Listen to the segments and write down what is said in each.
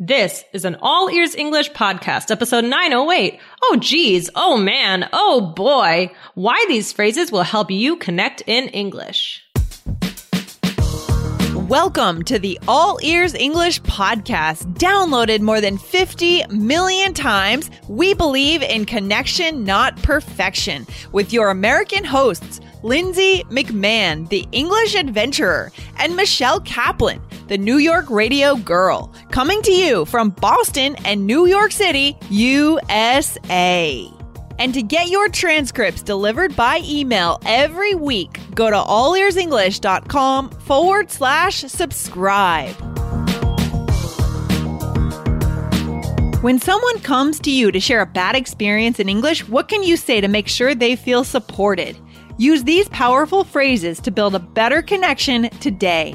This is an All Ears English podcast, episode 908. Oh geez, oh man, oh boy. Why these phrases will help you connect in English. Welcome to the All Ears English podcast, downloaded more than 50 million times. We believe in connection, not perfection, with your American hosts, Lindsay McMahon, the English adventurer, and Michelle Kaplan, the New York radio girl, coming to you from Boston and New York City, USA. And to get your transcripts delivered by email every week, go to allearsenglish.com forward slash subscribe. When someone comes to you to share a bad experience in English, what can you say to make sure they feel supported? Use these powerful phrases to build a better connection today.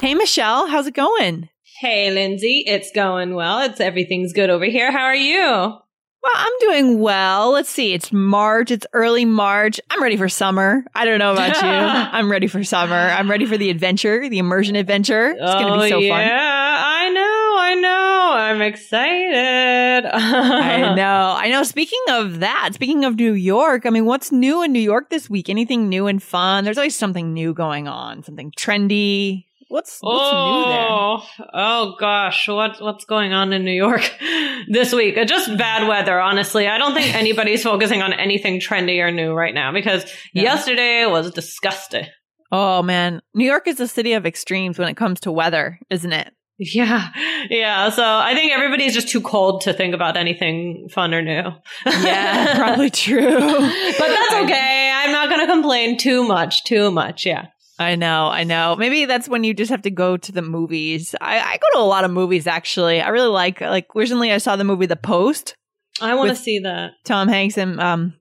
Hey, Michelle, how's it going? Hey, Lindsay, it's going well. It's everything's good over here. How are you? Well, I'm doing well. Let's see. It's March. It's early March. I'm ready for summer. I don't know about you. I'm ready for summer. I'm ready for the adventure, the immersion adventure. It's going to be oh, so oh, yeah, fun. I know. I know. I'm excited. I know. I know. Speaking of that, speaking of New York, I mean, what's new in New York this week? Anything new and fun? There's always something new going on, something trendy, What's, what's oh, new there? Oh gosh, what what's going on in New York this week? Uh, Just bad weather, honestly. I don't think anybody's focusing on anything trendy or new right now because Yeah. yesterday was disgusting. Oh man, New York is a city of extremes when it comes to weather, isn't it? Yeah, yeah. So I think everybody's just too cold to think about anything fun or new. Yeah, probably true. but that's okay. I'm not going to complain too much. Too much. Yeah. I know, I know. Maybe that's when you just have to go to the movies. I, I go to a lot of movies actually. I really like like recently I saw the movie The Post, I want to see that. Tom Hanks and um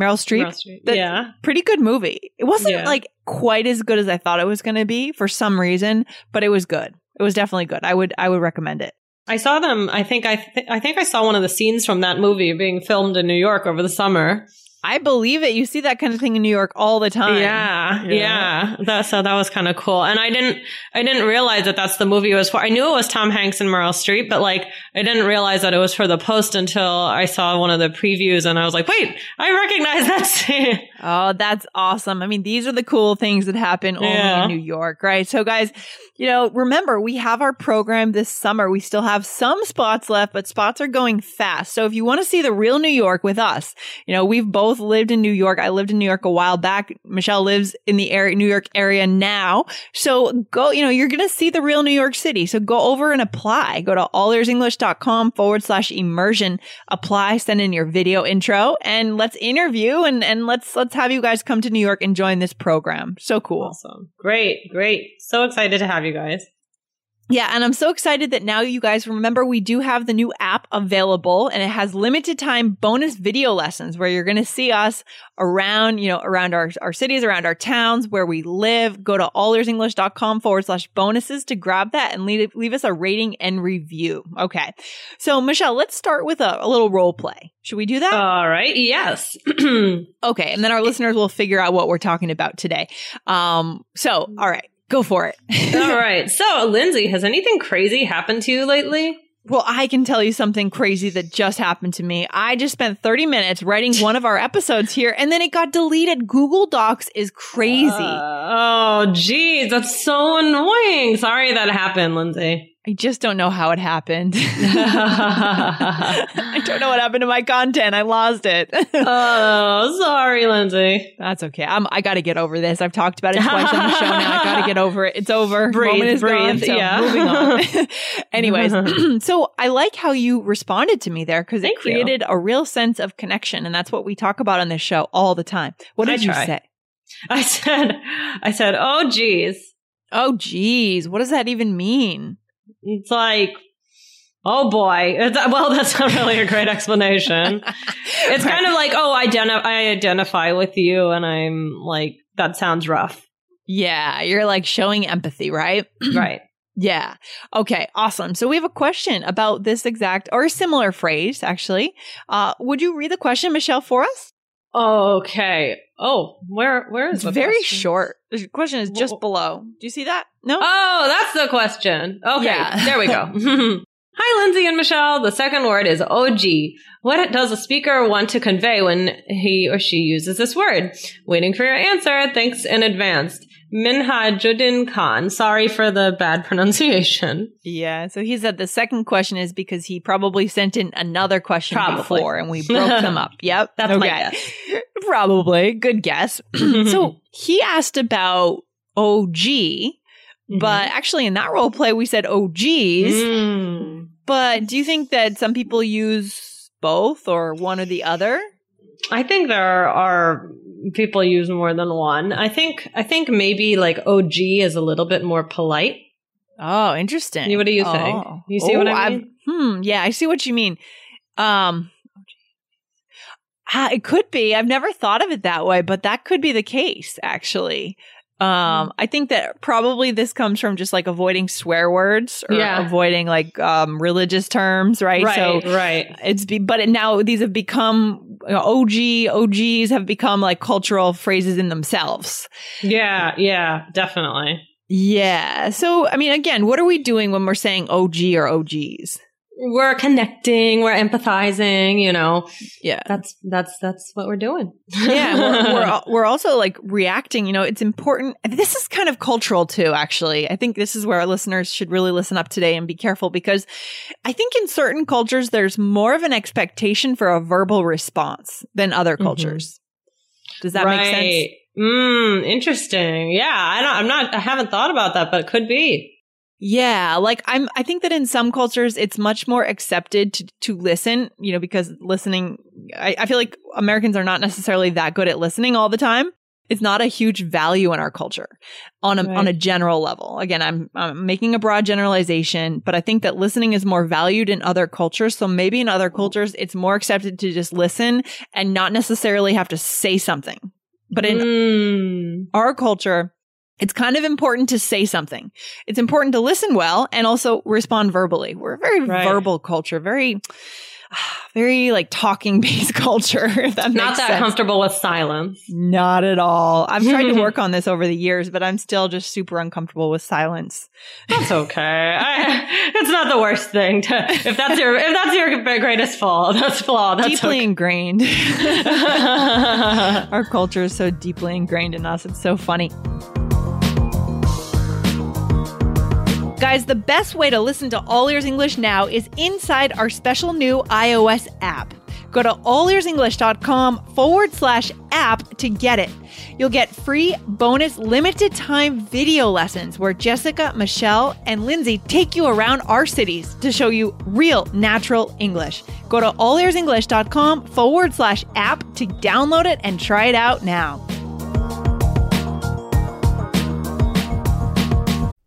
Meryl Streep. Meryl Streep. Yeah. Pretty good movie. It wasn't Yeah. like quite as good as I thought it was going to be for some reason, but it was good. It was definitely good. I would I would recommend it. I saw them. I think I th- I think I saw one of the scenes from that movie being filmed in New York over the summer. I believe it. You see that kind of thing in New York all the time. Yeah, Yeah. yeah. That so that was kind of cool. And I didn't I didn't realize that that's the movie it was for. I knew it was Tom Hanks and Meryl Streep, but like I didn't realize that it was for the Post until I saw one of the previews, and I was like, wait, I recognize that scene. Oh, that's awesome. I mean, these are the cool things that happen only Yeah. in New York, right? So guys, you know, remember we have our program this summer. We still have some spots left, but spots are going fast. So if you want to see the real New York with us, you know, we've both lived in New York. I lived in New York a while back. Michelle lives in the area, New York area now. So go, you know, you're going to see the real New York City. So go over and apply. Go to allearsenglish.com forward slash immersion. Apply, send in your video intro and let's interview and, and let's, let's have you guys come to New York and join this program. So cool. Awesome, great, great. So excited to have you guys. Yeah, and I'm so excited that now you guys remember we do have the new app available and it has limited time bonus video lessons where you're going to see us around, you know, around our, our cities, around our towns, where we live. Go to allearsenglish.com forward slash bonuses to grab that and leave, leave us a rating and review. Okay. So Michelle, let's start with a, a little role play. Should we do that? All right. Yes. Okay, and then our listeners will figure out what we're talking about today. Um, so, all right, go for it. All right. So, Lindsay, has anything crazy happened to you lately? well, I can tell you something crazy that just happened to me. I just spent 30 minutes writing one of our episodes here, and then it got deleted. Google Docs is crazy. Uh, oh, geez, that's so annoying. Sorry that happened, Lindsay. I just don't know how it happened. I don't know what happened to my content. I lost it. oh, sorry, Lindsay. That's okay. I'm, I got to get over this. I've talked about it twice on the show now. I got to get over it. It's over. Breathe, Moment is gone, breathe, so yeah. moving on. Anyways, so I like how you responded to me there because it Thank you. created a real sense of connection, and that's what we talk about on this show all the time. What I did you try. say? I said, I said, oh, geez. Oh, geez. What does that even mean? It's like, oh boy. It's, well, that's not really a great explanation. It's kind of like, oh, identi- I identify with you, and I'm like, that sounds rough. Yeah, you're like showing empathy, right? right. Yeah. Okay. Awesome. So we have a question about this exact or a similar phrase, actually. Uh, would you read the question, Michelle, for us? Okay. Oh, where where is It's the very question? short. The question is just Wh- below. Do you see that? No. Oh, that's the question. Okay, Yeah. there we go. Hi, Lindsay and Michelle. The second word is OG. What does a speaker want to convey when he or she uses this word? Waiting for your answer. Thanks in advance. Minha Judin Khan. Sorry for the bad pronunciation. Yeah. So he said the second question is because he probably sent in another question Probably. before and we broke them up. Yep. That's my guess. probably. Good guess. so he asked about OG, but actually in that role play we said OGs. Mm. But do you think that some people use both or one or the other? I think there are people use more than one. I think I think maybe like OG is a little bit more polite. Oh, interesting. What do you think? Oh. You see what I I've- mean? Hmm. Yeah, I see what you mean. Um, ah, it could be. I've never thought of it that way, but that could be the case, actually. Um, I think that probably this comes from just like avoiding swear words or Yeah. avoiding like um religious terms, right? Right, So right. it's be, but it, now these have become you know, OG, OGs have become like cultural phrases in themselves. Yeah, yeah, definitely. Yeah. So, I mean, again, what are we doing when we're saying OG or OGs? We're connecting, we're empathizing, you know. Yeah. That's that's that's what we're doing. yeah, we're, we're al- we're also like reacting. You know, it's important. This is kind of cultural too. Actually, I think this is where our listeners should really listen up today and be careful because I think in certain cultures there's more of an expectation for a verbal response than other Mhm. cultures. Does that make sense? Mm, interesting. Yeah, I don't I'm not I haven't thought about that, but it could be. Yeah, like I'm I think that in some cultures it's much more accepted to to listen, you know, because listening I, I feel like Americans are not necessarily that good at listening all the time. It's not a huge value in our culture on a Right. on a general level. Again, I'm I'm making a broad generalization, but I think that listening is more valued in other cultures. So maybe in other cultures it's more accepted to just listen and not necessarily have to say something. But in Mm. our culture, it's kind of important to say something. It's important to listen well and also respond verbally. We're a very Right. verbal culture, very, very like talking based culture. If that not that sense. comfortable with silence. Not at all. I've tried to work on this over the years, but I'm still just super uncomfortable with silence. That's okay. I, it's not the worst thing to if that's your if that's your greatest fault. That's flaw. That's deeply okay. ingrained. Our culture is so deeply ingrained in us. It's so funny. Guys, the best way to listen to All Ears English now is inside our special new iOS app. Go to allearsenglish.com forward slash app to get it. You'll get free bonus limited time video lessons where Jessica, Michelle, and Lindsay take you around our cities to show you real natural English. Go to allearsenglish.com forward slash app to download it and try it out now.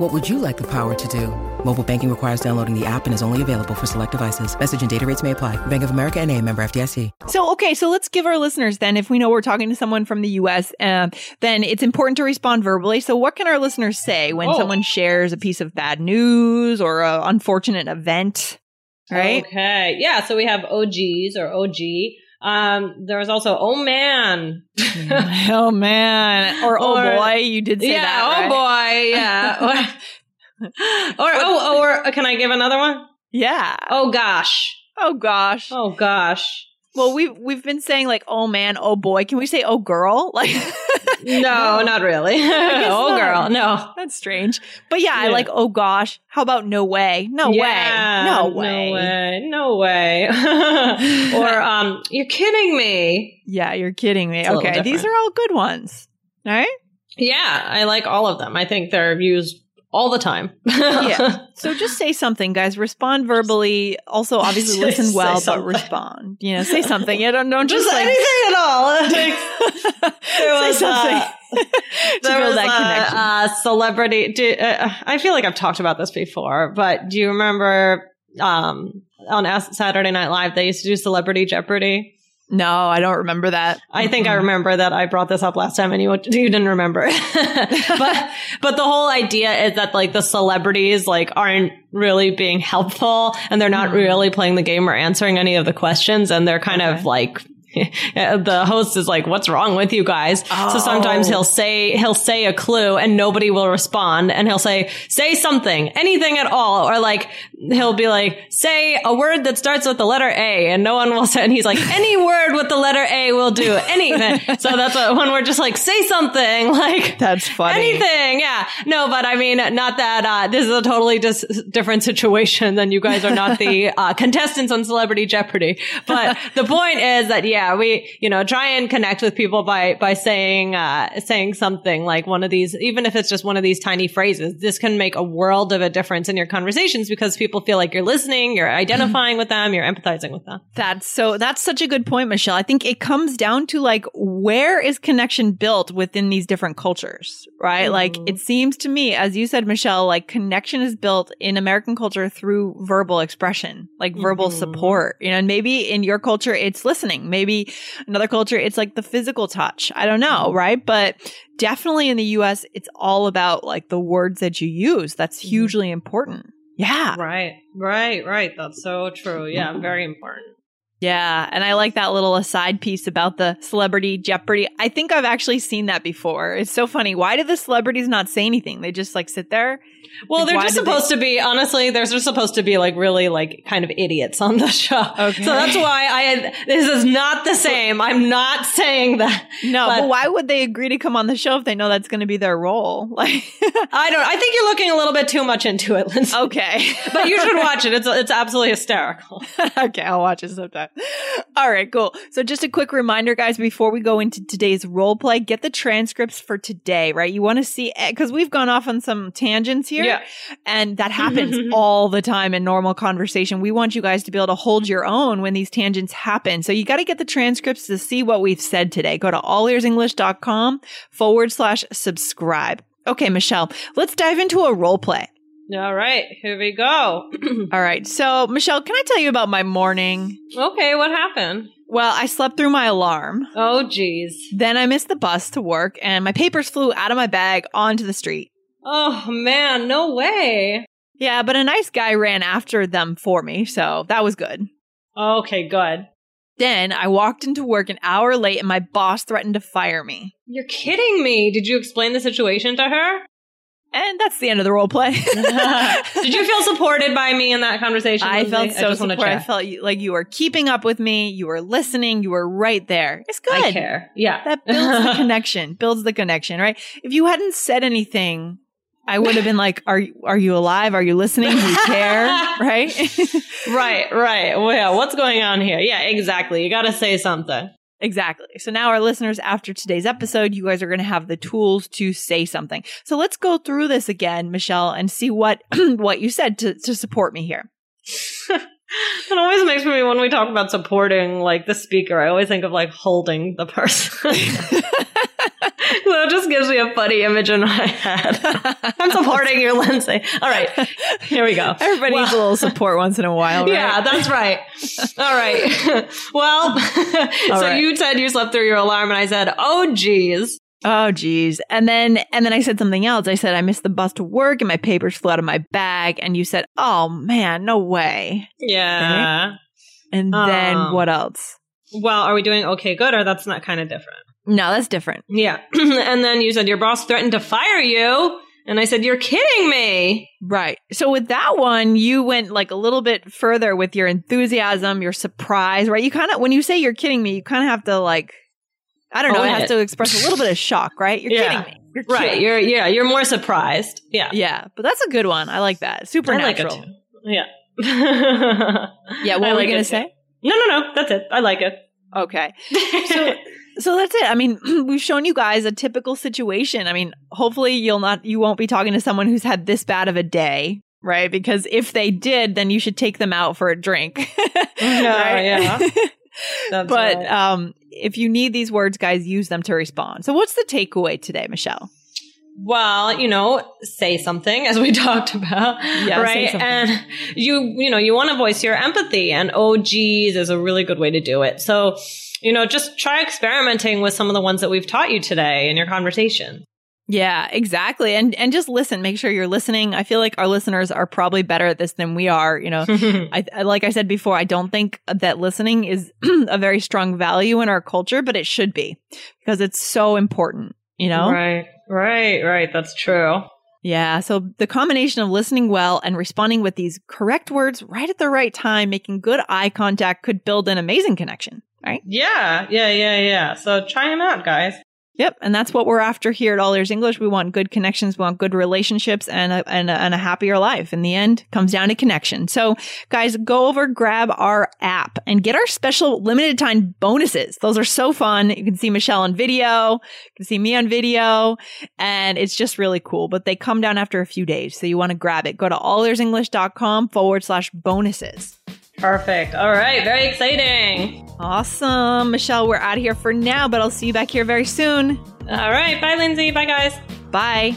What would you like the power to do? Mobile banking requires downloading the app and is only available for select devices. Message and data rates may apply. Bank of America and a member FDIC. So, okay, so let's give our listeners then, if we know we're talking to someone from the US, um, then it's important to respond verbally. So, what can our listeners say when Oh. someone shares a piece of bad news or an unfortunate event? Right? Okay. Yeah. So we have OGs or OG. Um, there was also oh man. oh, man. Or, oh Or- boy, you did say yeah. that. oh right? boy. Yeah. or, or oh or can I give another one? Yeah. Oh gosh. Oh, gosh. Oh gosh. Well, we've we've been saying like, oh man, oh boy. Can we say oh girl? Like, no, not really. oh not. girl, no. that's strange. But yeah, I like oh gosh. How about no way? No Yeah, way. No way. No way. No way. or um, you're kidding me. Yeah, you're kidding me. It's Okay, these are all good ones. All right. Yeah, I like all of them. I think they're used all the time. Yeah. So just say something, guys. Respond verbally. Also, obviously, listen well, but respond. You know, say something. Yeah, don't don't Just just, like anything at all. Like, there say was, something uh, there was that a, connection. a celebrity. Do, uh, I feel like I've talked about this before, but do you remember um, on Saturday Night Live they used to do Celebrity Jeopardy? No, I don't remember that. I think I remember that I brought this up last time and you you didn't remember. but but the whole idea is that like the celebrities like aren't really being helpful and they're not mm-hmm. really playing the game or answering any of the questions and they're kind of like the host is like what's wrong with you guys so sometimes Oh. he'll say he'll say a clue and nobody will respond and he'll say say something anything at all or like he'll be like say a word that starts with the letter a and no one will say and he's like any word with the letter a will do anything so that's what, when we're just like say something like That's funny. anything yeah. No but i mean not that uh this is a totally dis- different situation than you guys are not the uh contestants on celebrity jeopardy. But the point is that yeah we you know try and connect with people by by saying uh saying something like one of these even if it's just one of these tiny phrases this can make a world of a difference in your conversations because people feel like you're listening you're identifying with them you're empathizing with them That's so that's such a good point, Michelle. I think it comes down to like where is connection built within these different cultures, right? Like Mhm. it seems to me, as you said, Michelle, like connection is built in American culture through verbal expression, like verbal Mhm. support. You know, and maybe in your culture it's listening. Maybe another culture it's like the physical touch. I don't know, right? But definitely in the US, it's all about like the words that you use. That's hugely important. Yeah. right right right that's so true yeah very important Yeah, and I like that little aside piece about the celebrity Jeopardy. I think I've actually seen that before. It's so funny. Why do the celebrities not say anything? They just like sit there. Well, Like, they're just do they- supposed to be, honestly, they're just supposed to be like really like kind of idiots on the show. Okay. So that's why I this is not the same. I'm not saying that. No, But- but why would they agree to come on the show if they know that's going to be their role? Like, I don't, I think you're looking a little bit too much into it, Lindsay. okay, But you should watch it. It's, it's absolutely hysterical. okay, I'll watch it sometime. All right, cool. So just a quick reminder, guys, before we go into today's role play, get the transcripts for today, right? You want to see, eh, because we've gone off on some tangents here. Yeah. And that happens all the time in normal conversation. We want you guys to be able to hold your own when these tangents happen. So you got to get the transcripts to see what we've said today. Go to allearsenglish.com forward slash subscribe. Okay, Michelle, let's dive into a role play. All right. Here we go. All right. So, Michelle, can I tell you about my morning? okay. What happened? Well, I slept through my alarm. Oh, geez. Then I missed the bus to work and my papers flew out of my bag onto the street. Oh, man. No way. Yeah, but a nice guy ran after them for me. So that was good. Okay, good. Then I walked into work an hour late and my boss threatened to fire me. You're kidding me. Did you explain the situation to her? And that's the end of the role play. Did you feel supported by me in that conversation? I Lindsay? felt so wanna supported. I felt you, like you were keeping up with me. You were listening. You were right there. It's good. I care. Yeah. That builds the connection. Builds the connection, right? If you hadn't said anything, I would have been like, "Are you are you alive? Are you listening? Do you care?" right? right, right. Well, yeah, what's going on here? Yeah, exactly. You got to say something. Exactly. So now our listeners, after today's episode, you guys are going to have the tools to say something. So let's go through this again, Michelle, and see what what you said to to support me here. It always makes me when we talk about supporting like the speaker, I always think of like holding the person. so it just gives me a funny image in my head. I'm supporting your Lindsay. All right, here we go. Everybody needs a little support once in a while, right? Yeah, that's right. All right. well, so right. you said you slept through your alarm, and I said, "Oh, geez." Oh geez. And then and then I said something else. I said I missed the bus to work and my papers flew out of my bag and you said, "Oh man, no way." Yeah. And then Oh. what else? Well, are we doing okay, good, or that's not kind of different? No, that's different. Yeah. and then you said your boss threatened to fire you. And I said, You're kidding me. Right. So with that one, you went like a little bit further with your enthusiasm, your surprise, right? You kind of, when you say you're kidding me, you kind of have to like, I don't oh, know, Own it has it. to express a little bit of shock, right? You're Yeah. kidding me. You're Right. kidding. You're yeah, you're more surprised. Yeah. Yeah, but that's a good one. I like that. I like Supernatural. Yeah. Yeah, what I were we like going to say? No, no, no. That's it. I like it. Okay. So so that's it. I mean, we've shown you guys a typical situation. I mean, hopefully you'll not you won't be talking to someone who's had this bad of a day, right? Because if they did, then you should take them out for a drink. Yeah, yeah. That's but right. um if you need these words, guys, use them to respond. So what's the takeaway today, Michelle? well, you know, say something as we talked about, Yeah, right? And you, you know, you want to voice your empathy, and oh, geez, is a really good way to do it. So, you know, just try experimenting with some of the ones that we've taught you today in your conversation. Yeah, exactly. And and just listen. Make sure you're listening. I feel like our listeners are probably better at this than we are. You know, I, I like I said before, I don't think that listening is a very strong value in our culture, but it should be because it's so important. You know, Right, right, right. That's true. yeah. So the combination of listening well and responding with these correct words right at the right time, making good eye contact, could build an amazing connection. Right. Yeah, yeah, yeah, yeah. So try them out, guys. Yep, and that's what we're after here at All Ears English. We want good connections, we want good relationships, and a, and, a, and a happier life. In the end, comes down to connection. So, guys, go over, grab our app, and get our special limited time bonuses. Those are so fun. You can see Michelle on video, you can see me on video, and it's just really cool. But they come down after a few days, so you want to grab it. Go to allearsenglish.com forward slash bonuses. Perfect. All right. Very exciting. Awesome, Michelle. We're out of here for now, but I'll see you back here very soon. All right. Bye, Lindsay. Bye, guys. Bye.